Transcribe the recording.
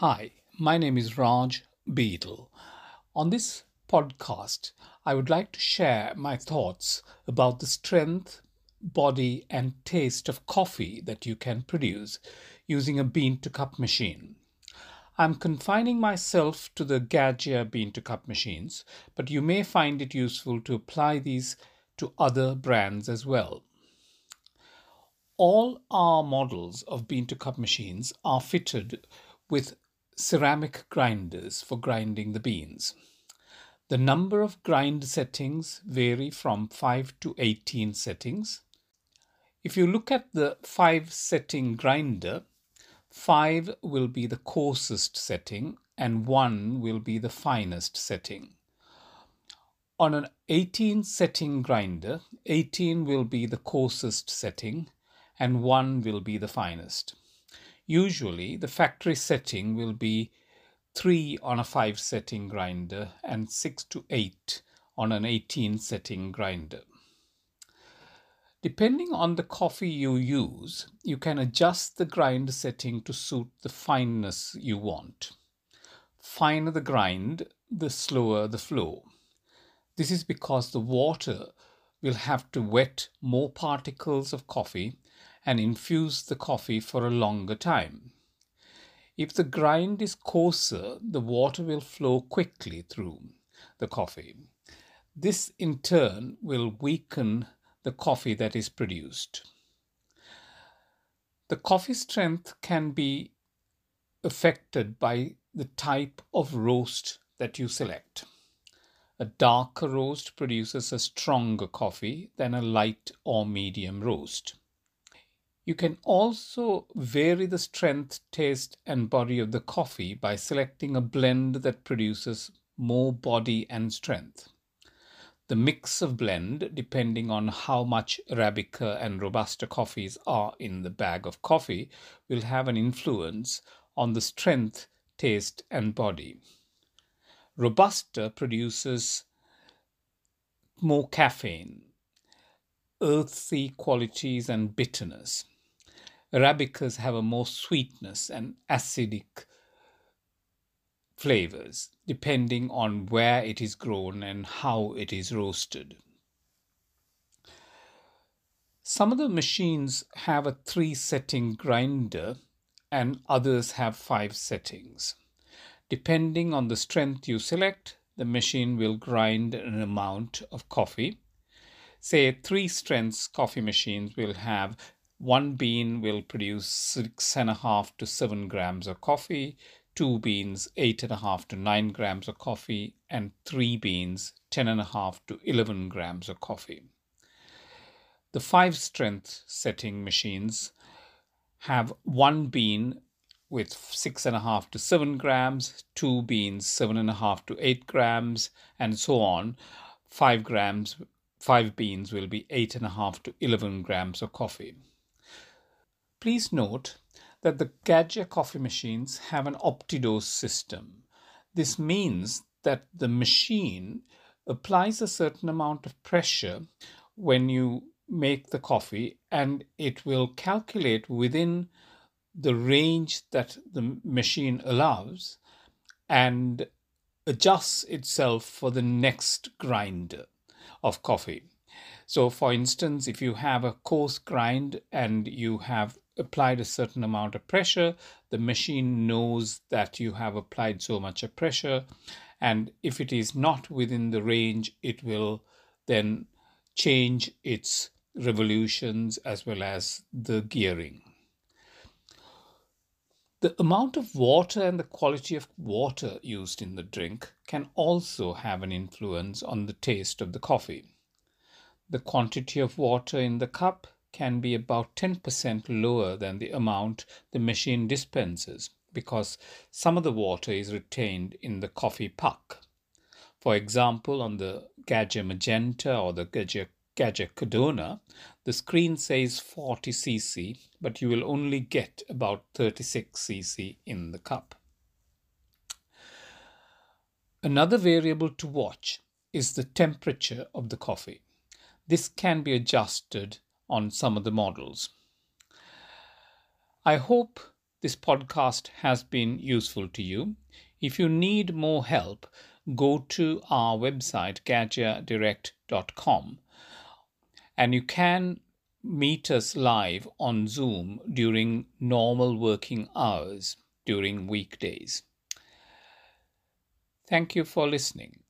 Hi, my name is Raj Beadle. On this podcast, I would like to share my thoughts about the strength, body, and taste of coffee that you can produce using a bean to cup machine. I'm confining myself to the Gaggia bean to cup machines, but you may find it useful to apply these to other brands as well. All our models of bean to cup machines are fitted with ceramic grinders for grinding the beans. The number of grind settings vary from 5 to 18 settings. If you look at the 5 setting grinder, 5 will be the coarsest setting and 1 will be the finest setting. On an 18 setting grinder, 18 will be the coarsest setting and 1 will be the finest. Usually, the factory setting will be 3 on a 5 setting grinder and 6 to 8 on an 18 setting grinder. Depending on the coffee you use, you can adjust the grind setting to suit the fineness you want. Finer the grind, the slower the flow. This is because the water will have to wet more particles of coffee and infuse the coffee for a longer time. If the grind is coarser, the water will flow quickly through the coffee. This in turn will weaken the coffee that is produced. The coffee strength can be affected by the type of roast that you select. A darker roast produces a stronger coffee than a light or medium roast. You can also vary the strength, taste, and body of the coffee by selecting a blend that produces more body and strength. The mix of blend, depending on how much Arabica and Robusta coffees are in the bag of coffee, will have an influence on the strength, taste, and body. Robusta produces more caffeine, earthy qualities, and bitterness. Arabicas have a more sweetness and acidic flavors depending on where it is grown and how it is roasted. Some of the machines have a three setting grinder and others have five settings. Depending on the strength you select, the machine will grind an amount of coffee. Say three strengths coffee machines will have one bean will produce six and a half to seven grams of coffee, two beans, eight and a half to nine grams of coffee, and three beans, ten and a half to 11 grams of coffee. The five strength setting machines have one bean with six and a half to seven grams, two beans, seven and a half to eight grams, and so on. Five grams, five beans will be eight and a half to 11 grams of coffee. Please note that the Gaggia coffee machines have an OptiDose system. This means that the machine applies a certain amount of pressure when you make the coffee and it will calculate within the range that the machine allows and adjusts itself for the next grinder of coffee. So, for instance, if you have a coarse grind and you have applied a certain amount of pressure, the machine knows that you have applied so much of pressure. And if it is not within the range, it will then change its revolutions as well as the gearing. The amount of water and the quality of water used in the drink can also have an influence on the taste of the coffee. The quantity of water in the cup can be about 10% lower than the amount the machine dispenses because some of the water is retained in the coffee puck. For example, on the Gaggia Magenta or the Gaggia, Gaggia Cadorna, the screen says 40 cc, but you will only get about 36 cc in the cup. Another variable to watch is the temperature of the coffee. This can be adjusted on some of the models. I hope this podcast has been useful to you. If you need more help, go to our website gaggiadirect.com and you can meet us live on Zoom during normal working hours during weekdays. Thank you for listening.